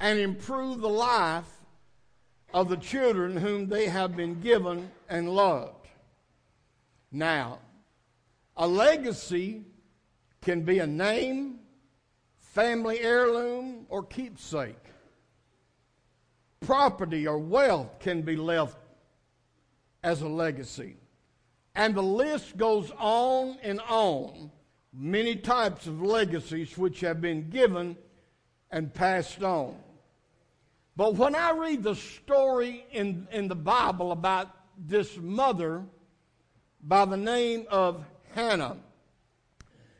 and improve the life of the children whom they have been given and loved. Now, a legacy can be a name, family heirloom, or keepsake. Property or wealth can be left as a legacy. And the list goes on and on. Many types of legacies which have been given and passed on. But when I read the story in, in the Bible about this mother by the name of Hannah,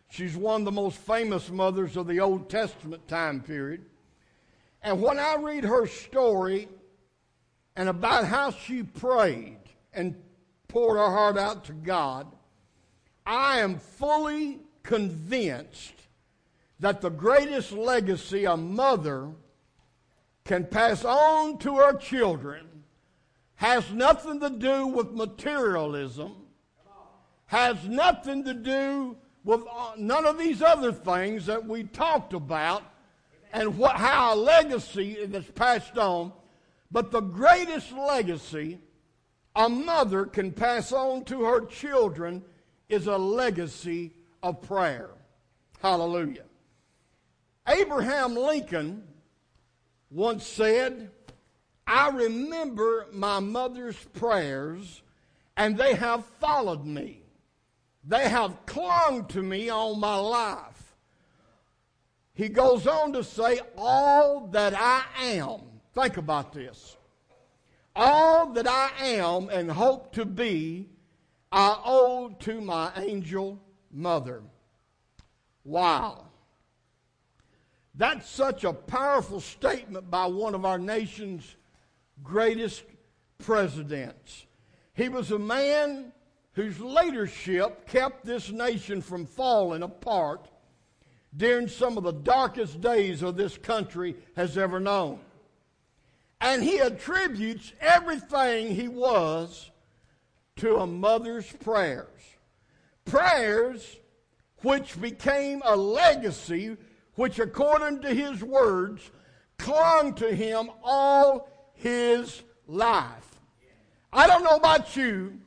she's one of the most famous mothers of the Old Testament time period. And when I read her story and about how she prayed and poured her heart out to God, I am fully convinced that the greatest legacy a mother can pass on to her children has nothing to do with materialism, has nothing to do with uh, none of these other things that we talked about and what, how a legacy is passed on. But the greatest legacy a mother can pass on to her children is a legacy of prayer. Hallelujah. Abraham Lincoln once said, I remember my mother's prayers, and they have followed me. They have clung to me all my life. He goes on to say, All that I am. Think about this. All that I am and hope to be, I owe to my angel mother. Wow. That's such a powerful statement by one of our nation's greatest presidents. He was a man whose leadership kept this nation from falling apart during some of the darkest days of this country has ever known. And he attributes everything he was to a mother's prayers. Prayers which became a legacy which according to his words clung to him all his life. I don't know about you,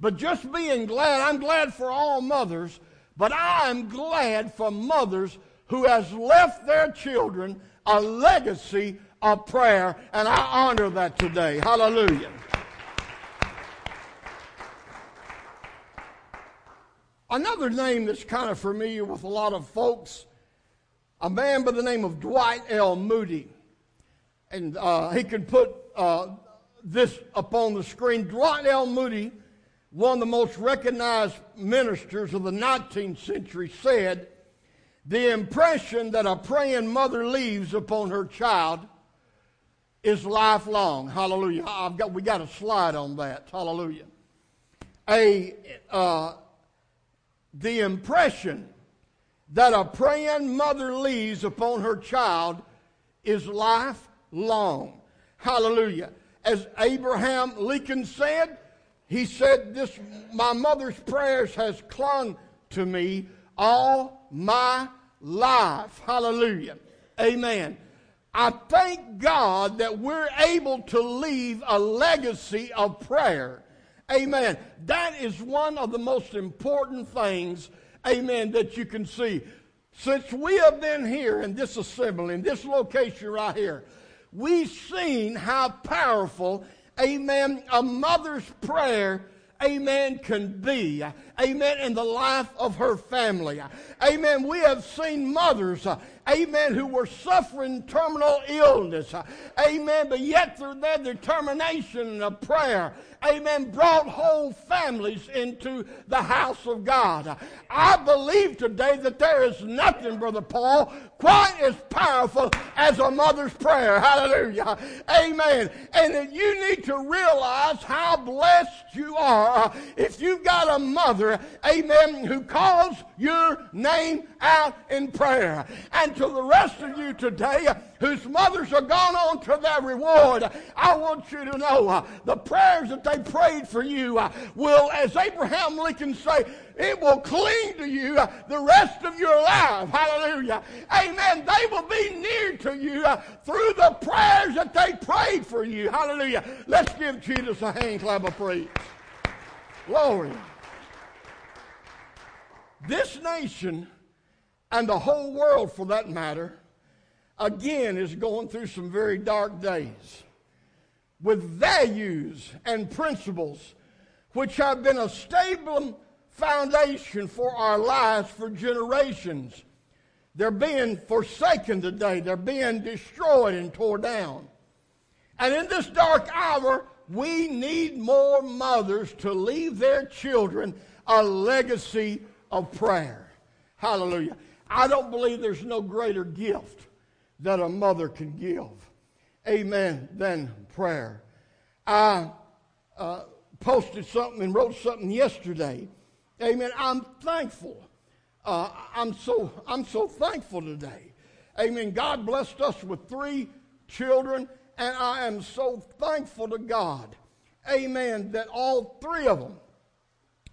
but just being glad, I'm glad for all mothers, but I'm glad for mothers who has left their children a legacy of prayer, and I honor that today. Hallelujah. Another name that's kind of familiar with a lot of folks, a man by the name of Dwight L. Moody. And uh, he can put uh, this up on the screen. Dwight L. Moody, one of the most recognized ministers of the 19th century, said, The impression that a praying mother leaves upon her child is lifelong. Hallelujah. I've got, we got a slide on that. Hallelujah. A, uh, the impression that a praying mother leaves upon her child is lifelong. Hallelujah. As Abraham Lincoln said, he said, This my mother's prayers has clung to me all my life. Hallelujah. Amen. I thank God that we're able to leave a legacy of prayer. Amen. That is one of the most important things, amen, that you can see. Since we have been here in this assembly, in this location right here, we've seen how powerful, amen, a mother's prayer amen, can be, amen, in the life of her family. Amen. We have seen mothers, amen, who were suffering terminal illness, amen, but yet through their determination of prayer, amen, brought whole families into the house of God. I believe today that there is nothing, Brother Paul, quite as powerful as a mother's prayer. Hallelujah. Amen. And that you need to realize how blessed you are if you've got a mother, amen, who calls your name out in prayer. And to the rest of you today, whose mothers are gone on to their reward, I want you to know uh, the prayers that they prayed for you uh, will, as Abraham Lincoln say, It will cling to you the rest of your life. Hallelujah. Amen. They will be near to you through the prayers that they prayed for you. Hallelujah. Let's give Jesus a hand clap of praise. Glory. This nation and the whole world for that matter, again is going through some very dark days with values and principles which have been a stable foundation for our lives for generations. They're being forsaken today. They're being destroyed and torn down. And in this dark hour, we need more mothers to leave their children a legacy of prayer. Hallelujah. I don't believe there's no greater gift that a mother can give. Amen. Than prayer. I uh, posted something and wrote something yesterday. Amen. I'm thankful. Uh, I'm so I'm so thankful today. Amen. God blessed us with three children, and I am so thankful to God. Amen. That all three of them,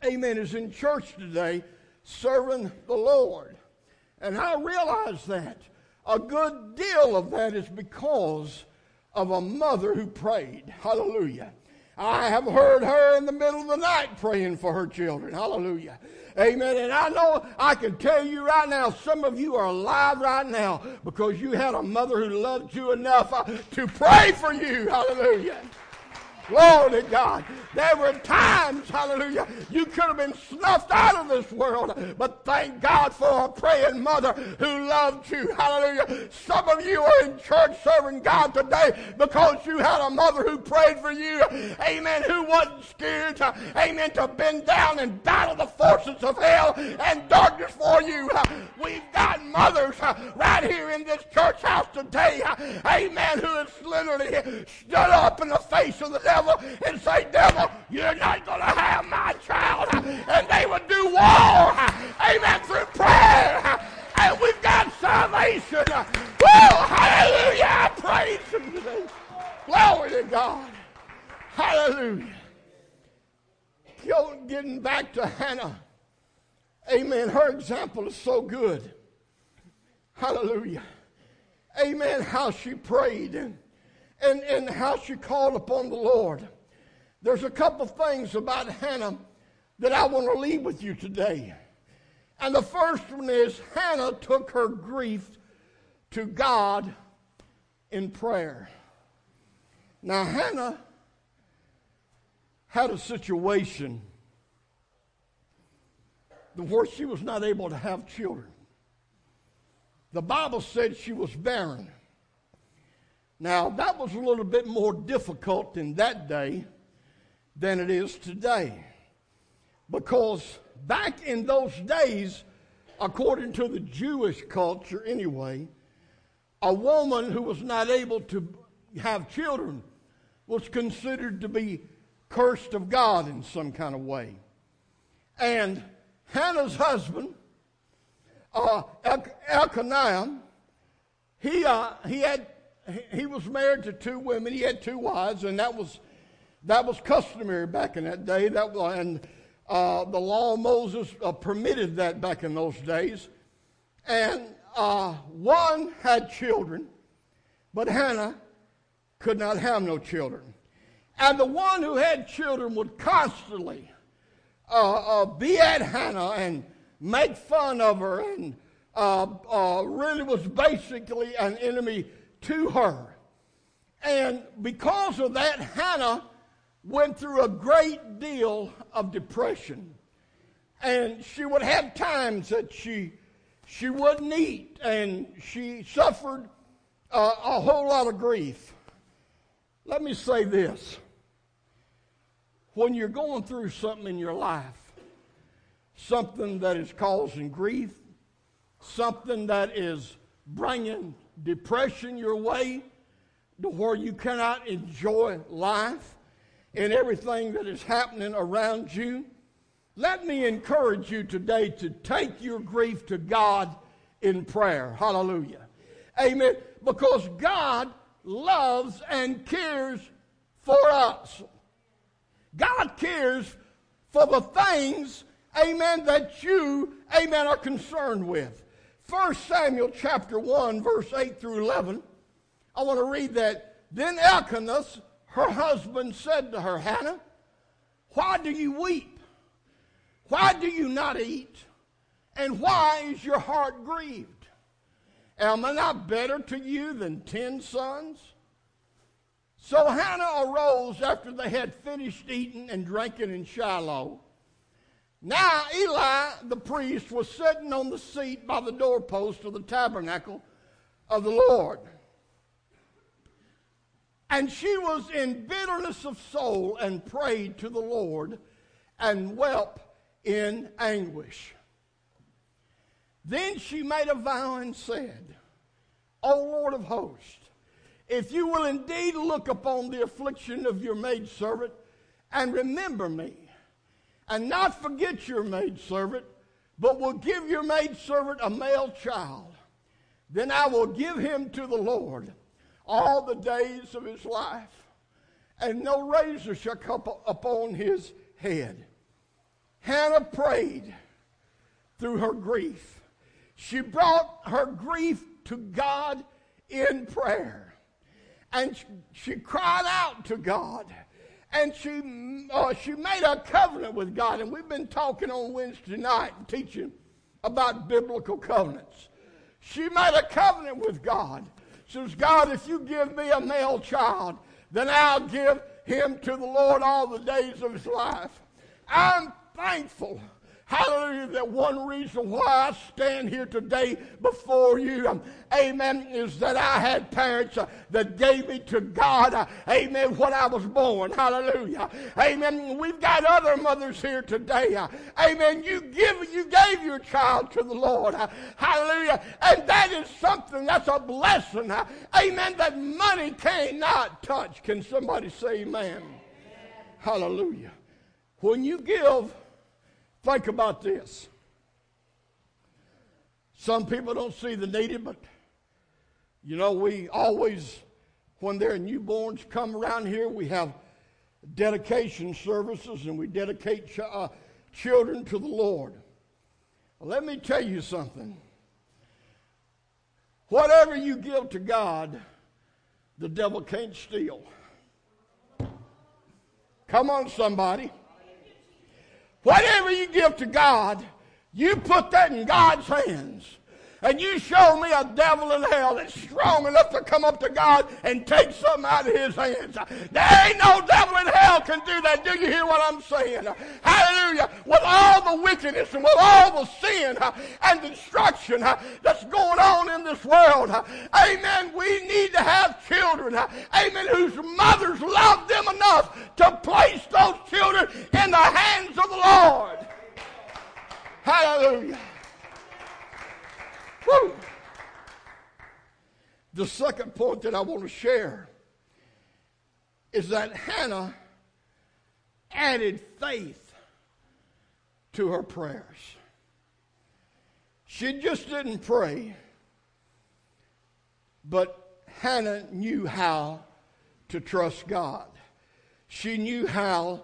Amen, is in church today serving the Lord. And I realize that a good deal of that is because of a mother who prayed. Hallelujah. I have heard her in the middle of the night praying for her children. Hallelujah. Amen. And I know I can tell you right now, some of you are alive right now because you had a mother who loved you enough uh, to pray for you. Hallelujah. Glory to God. There were times, hallelujah, you could have been snuffed out of this world, but thank God for a praying mother who loved you. Hallelujah. Some of you are in church serving God today because you had a mother who prayed for you. Amen. Who wasn't scared to, amen, to bend down and battle the forces of hell and darkness for you. We've got mothers uh, right here in this church house today, uh, amen, who has literally stood up in the face of the devil devil and say, Devil, you're not going to have my child. And they would do war, amen, through prayer. And we've got salvation. Well, hallelujah. Praise him today. Glory to God. Hallelujah. Getting back to Hannah. Amen. Her example is so good. Hallelujah. Amen. How she prayed and and, and how she called upon the Lord. There's a couple things about Hannah that I want to leave with you today. And the first one is Hannah took her grief to God in prayer. Now, Hannah had a situation where she was not able to have children. The Bible said she was barren. Now, that was a little bit more difficult in that day than it is today. Because back in those days, according to the Jewish culture anyway, a woman who was not able to have children was considered to be cursed of God in some kind of way. And Hannah's husband, uh, he, uh, he had he was married to two women. He had two wives, and that was that was customary back in that day. That and uh, the law of Moses uh, permitted that back in those days. And uh, one had children, but Hannah could not have no children. And the one who had children would constantly uh, uh, be at Hannah and make fun of her, and uh, really was basically an enemy to her. And because of that, Hannah went through a great deal of depression. And she would have times that she, she wouldn't eat, and she suffered uh, a whole lot of grief. Let me say this when you're going through something in your life, something that is causing grief, something that is bringing depression your way to where you cannot enjoy life and everything that is happening around you, let me encourage you today to take your grief to God in prayer. Hallelujah. Amen. Because God loves and cares for us. God cares for the things amen, that you, amen, are concerned with. 1 Samuel chapter 1, verse 8 through 11. I want to read that. Then Elkanah, her husband, said to her, Hannah, why do you weep? Why do you not eat? And why is your heart grieved? Am I not better to you than ten sons? So Hannah arose after they had finished eating and drinking in Shiloh. Now Eli the priest was sitting on the seat by the doorpost of the tabernacle of the Lord. And she was in bitterness of soul and prayed to the Lord and wept in anguish. Then she made a vow and said, O Lord of hosts, if you will indeed look upon the affliction of your maidservant and remember me, and not forget your maidservant, but will give your maidservant a male child, then I will give him to the Lord all the days of his life, and no razor shall come upon his head. Hannah prayed through her grief. She brought her grief to God in prayer. And she cried out to God. And she, uh, she made a covenant with God. And we've been talking on Wednesday night, and teaching about biblical covenants. She made a covenant with God says, God, if you give me a male child, then I'll give him to the Lord all the days of his life. I'm thankful Hallelujah. That one reason why I stand here today before you, amen, is that I had parents uh, that gave me to God, uh, amen, when I was born. Hallelujah. Amen. We've got other mothers here today. Uh, amen. You give, you gave your child to the Lord. Hallelujah. And that is something that's a blessing. Amen. That money cannot touch. Can somebody say amen? amen. Hallelujah. When you give, Think about this. Some people don't see the needed, but you know, we always, when their newborns come around here, we have dedication services and we dedicate ch- uh, children to the Lord. Let me tell you something. Whatever you give to God, the devil can't steal. Come on, somebody. Whatever you give to God, you put that in God's hands and you show me a devil in hell that's strong enough to come up to God and take something out of his hands. There ain't no devil in hell can do that. Do you hear what I'm saying? Hallelujah. With all the wickedness and with all the sin and destruction that's going on in this world, amen, we need to have children, amen, whose mothers love them enough to place those children in the hands of the Lord. Hallelujah. Woo. The second point that I want to share is that Hannah added faith to her prayers. She just didn't pray, but Hannah knew how to trust God. She knew how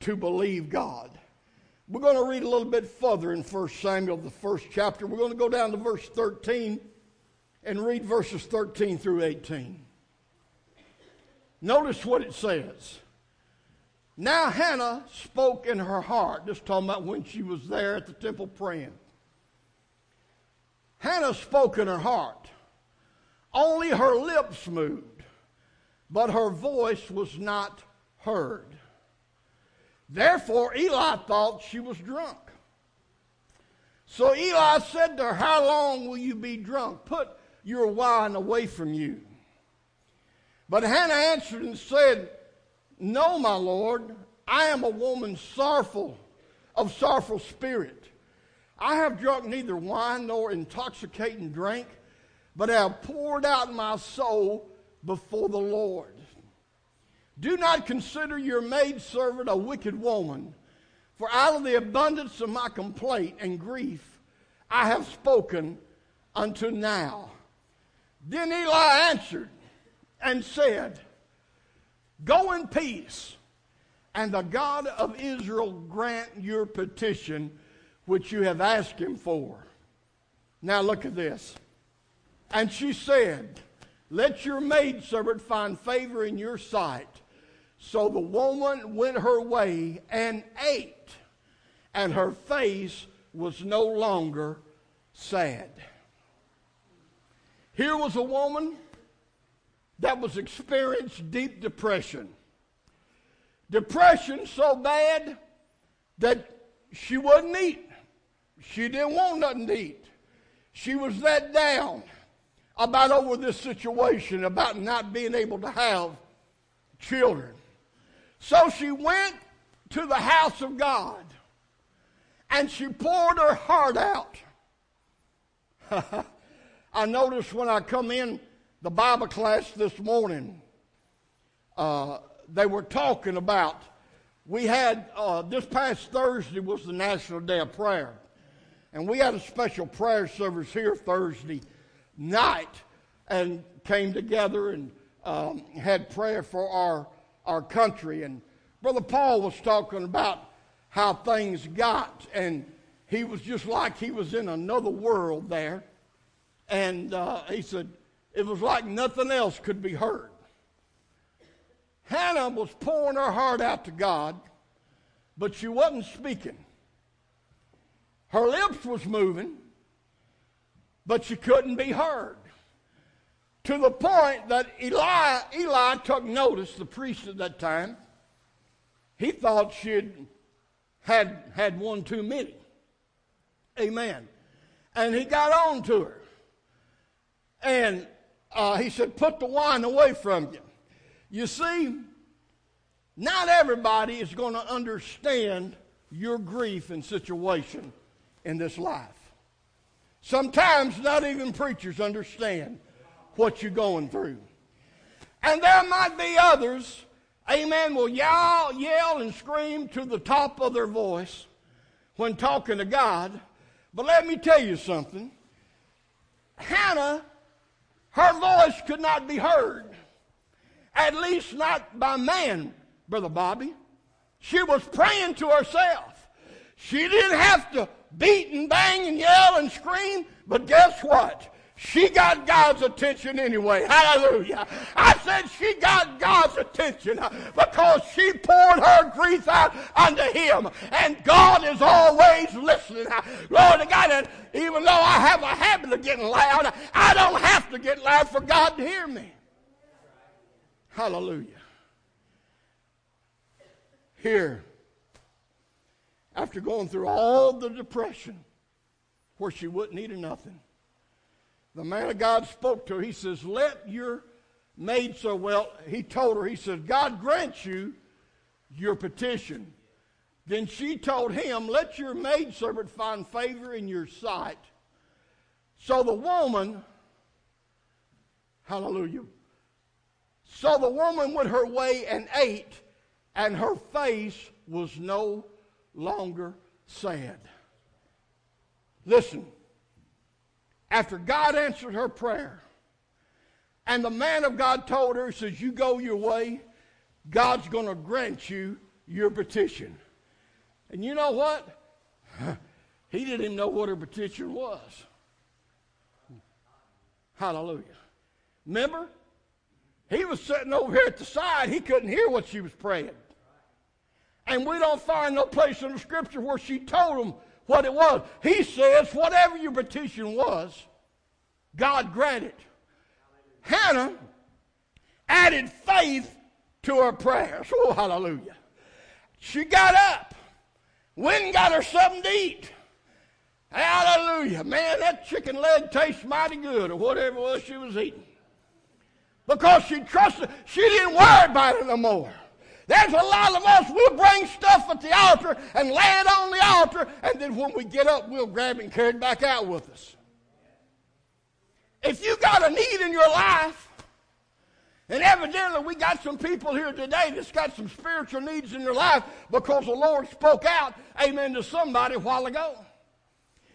to believe God. We're going to read a little bit further in 1 Samuel, the first chapter. We're going to go down to verse 13 and read verses 13 through 18. Notice what it says. Now Hannah spoke in her heart, just talking about when she was there at the temple praying. Hannah spoke in her heart. Only her lips moved, but her voice was not heard. Therefore, Eli thought she was drunk. So Eli said to her, How long will you be drunk? Put your wine away from you. But Hannah answered and said, No, my Lord, I am a woman sorrowful, of sorrowful spirit. I have drunk neither wine nor intoxicating drink, but have poured out my soul before the Lord. Do not consider your maidservant a wicked woman, for out of the abundance of my complaint and grief I have spoken unto now. Then Eli answered and said, Go in peace and the God of Israel grant your petition which you have asked him for. Now look at this. And she said, Let your maidservant find favor in your sight. So the woman went her way and ate, and her face was no longer sad. Here was a woman that was experienced deep depression. Depression so bad that she wouldn't eat. She didn't want nothing to eat. She was that down about over this situation, about not being able to have children. So she went to the house of God and she poured her heart out. I noticed when I come in the Bible class this morning, uh, they were talking about, we had, uh, this past Thursday was the National Day of Prayer. And we had a special prayer service here Thursday night and came together and um, had prayer for our, our country. And Brother Paul was talking about how things got, and he was just like he was in another world there. And uh, he said, it was like nothing else could be heard. Hannah was pouring her heart out to God, but she wasn't speaking. Her lips was moving, but she couldn't be heard. To the point that Eli, Eli took notice, the priest at that time, he thought she'd had, had one too many. Amen. And he got on to her. And uh, he said, Put the wine away from you. You see, not everybody is going to understand your grief and situation in this life. Sometimes not even preachers understand what you're going through. And there might be others, amen, will yell, yell and scream to the top of their voice when talking to God. But let me tell you something. Hannah, her voice could not be heard. At least not by man, Brother Bobby. She was praying to herself. She didn't have to beat and bang and yell and scream. But guess what? She got God's attention anyway. Hallelujah. I said she got God's attention because she poured her grief out unto Him. And God is always listening. Lord God, and even though I have a habit of getting loud, I don't have to get loud for God to hear me. Hallelujah. Here, after going through all the depression where she wouldn't eat or nothing. The man of God spoke to her. He says, Let your maid so well. He told her, He says, God grant you your petition. Then she told him, Let your maidservant find favor in your sight. So the woman, hallelujah. So the woman went her way and ate, and her face was no longer sad. Listen, after God answered her prayer, and the man of God told her, he says, You go your way, God's going to grant you your petition. And you know what? He didn't even know what her petition was. Hallelujah. Remember? He was sitting over here at the side. He couldn't hear what she was praying. And we don't find no place in the scripture where she told him what it was. He says, whatever your petition was, God granted. Hannah added faith to her prayers. Oh, hallelujah. She got up, went and got her something to eat. Hallelujah. Man, that chicken leg tastes mighty good, or whatever it was she was eating. Because she trusted, she didn't worry about it no more. There's a lot of us, we'll bring stuff at the altar and lay it on the altar, and then when we get up, we'll grab it and carry it back out with us. If you got a need in your life, and evidently we got some people here today that's got some spiritual needs in their life because the Lord spoke out, amen, to somebody a while ago.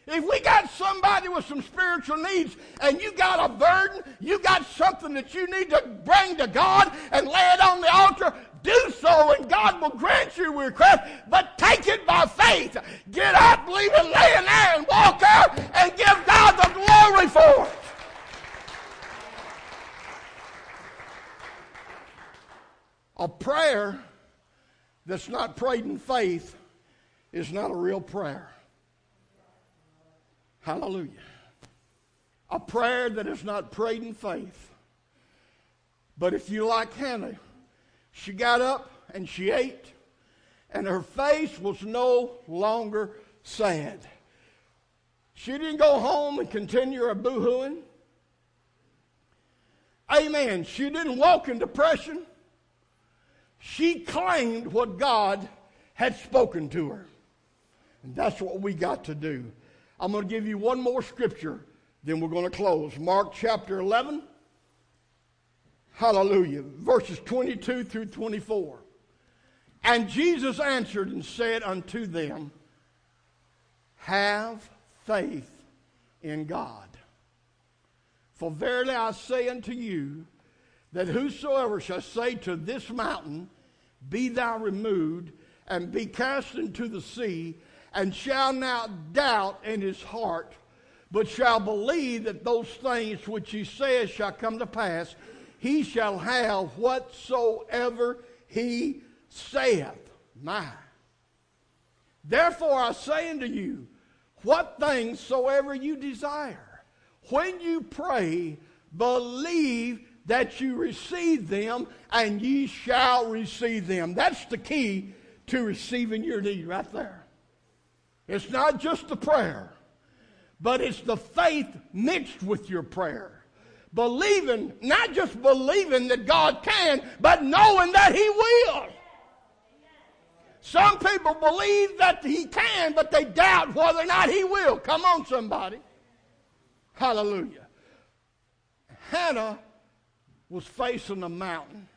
If we got somebody with some spiritual needs and you got a burden, you got something that you need to bring to God and lay it on the altar, do so and God will grant you your request, but take it by faith. Get up, leave it laying there, and walk out and give God the glory for it. A prayer that's not prayed in faith is not a real prayer. Hallelujah. A prayer that is not prayed in faith. But if you like Hannah, she got up and she ate, and her face was no longer sad. She didn't go home and continue her boohooing. Amen. She didn't walk in depression. She claimed what God had spoken to her. And that's what we got to do. I'm going to give you one more scripture, then we're going to close. Mark chapter 11. Hallelujah. Verses 22 through 24. And Jesus answered and said unto them, Have faith in God. For verily I say unto you, that whosoever shall say to this mountain, Be thou removed, and be cast into the sea, and shall not doubt in his heart, but shall believe that those things which he says shall come to pass, he shall have whatsoever he saith. My. Therefore I say unto you, what things soever you desire, when you pray, believe that you receive them, and ye shall receive them. That's the key to receiving your need right there. It's not just the prayer, but it's the faith mixed with your prayer. Believing, not just believing that God can, but knowing that He will. Some people believe that He can, but they doubt whether or not He will. Come on, somebody. Hallelujah. Hannah was facing a mountain.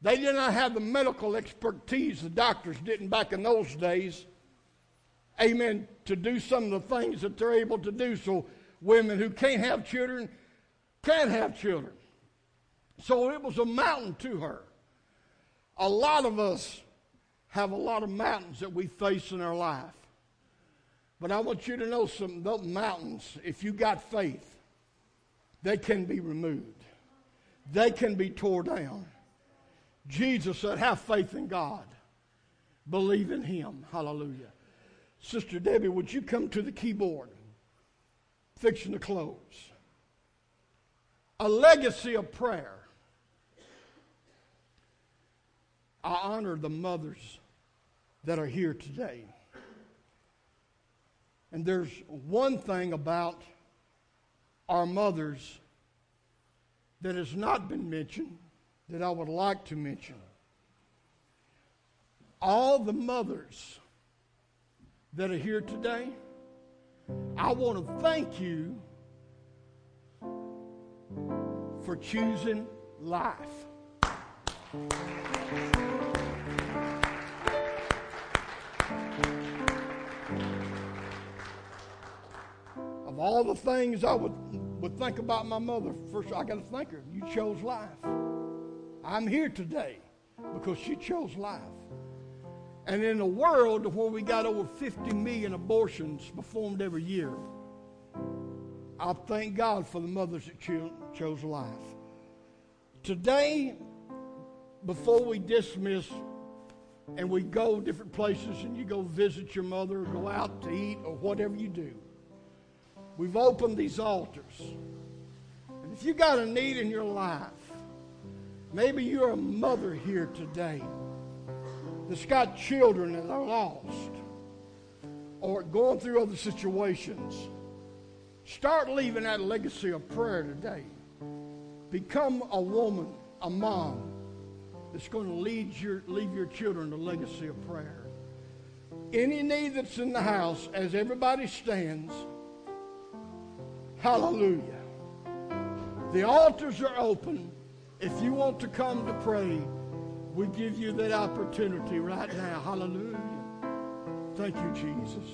They did not have the medical expertise the doctors didn't back in those days amen, to do some of the things that they're able to do. So women who can't have children can't have children. So it was a mountain to her. A lot of us have a lot of mountains that we face in our life. But I want you to know some those mountains, if you got faith, they can be removed. They can be tore down. Jesus said, have faith in God. Believe in him. Hallelujah. Sister Debbie, would you come to the keyboard? Fixing to close. A legacy of prayer. I honor the mothers that are here today. And there's one thing about our mothers that has not been mentioned that I would like to mention. All the mothers that are here today, I want to thank you for choosing life. Of all the things I would, would think about my mother, first I got to thank her. You chose life. I'm here today because she chose life. And in a world where we got over 50 million abortions performed every year, I thank God for the mothers that chose life. Today, before we dismiss and we go different places and you go visit your mother or go out to eat or whatever you do, we've opened these altars. And if you got a need in your life, maybe you're a mother here today that's got children that are lost or going through other situations, start leaving that legacy of prayer today. Become a woman, a mom that's going to lead your, leave your children a legacy of prayer. Any need that's in the house, as everybody stands, hallelujah. The altars are open. If you want to come to pray, we give you that opportunity right now. Hallelujah. Thank you, Jesus.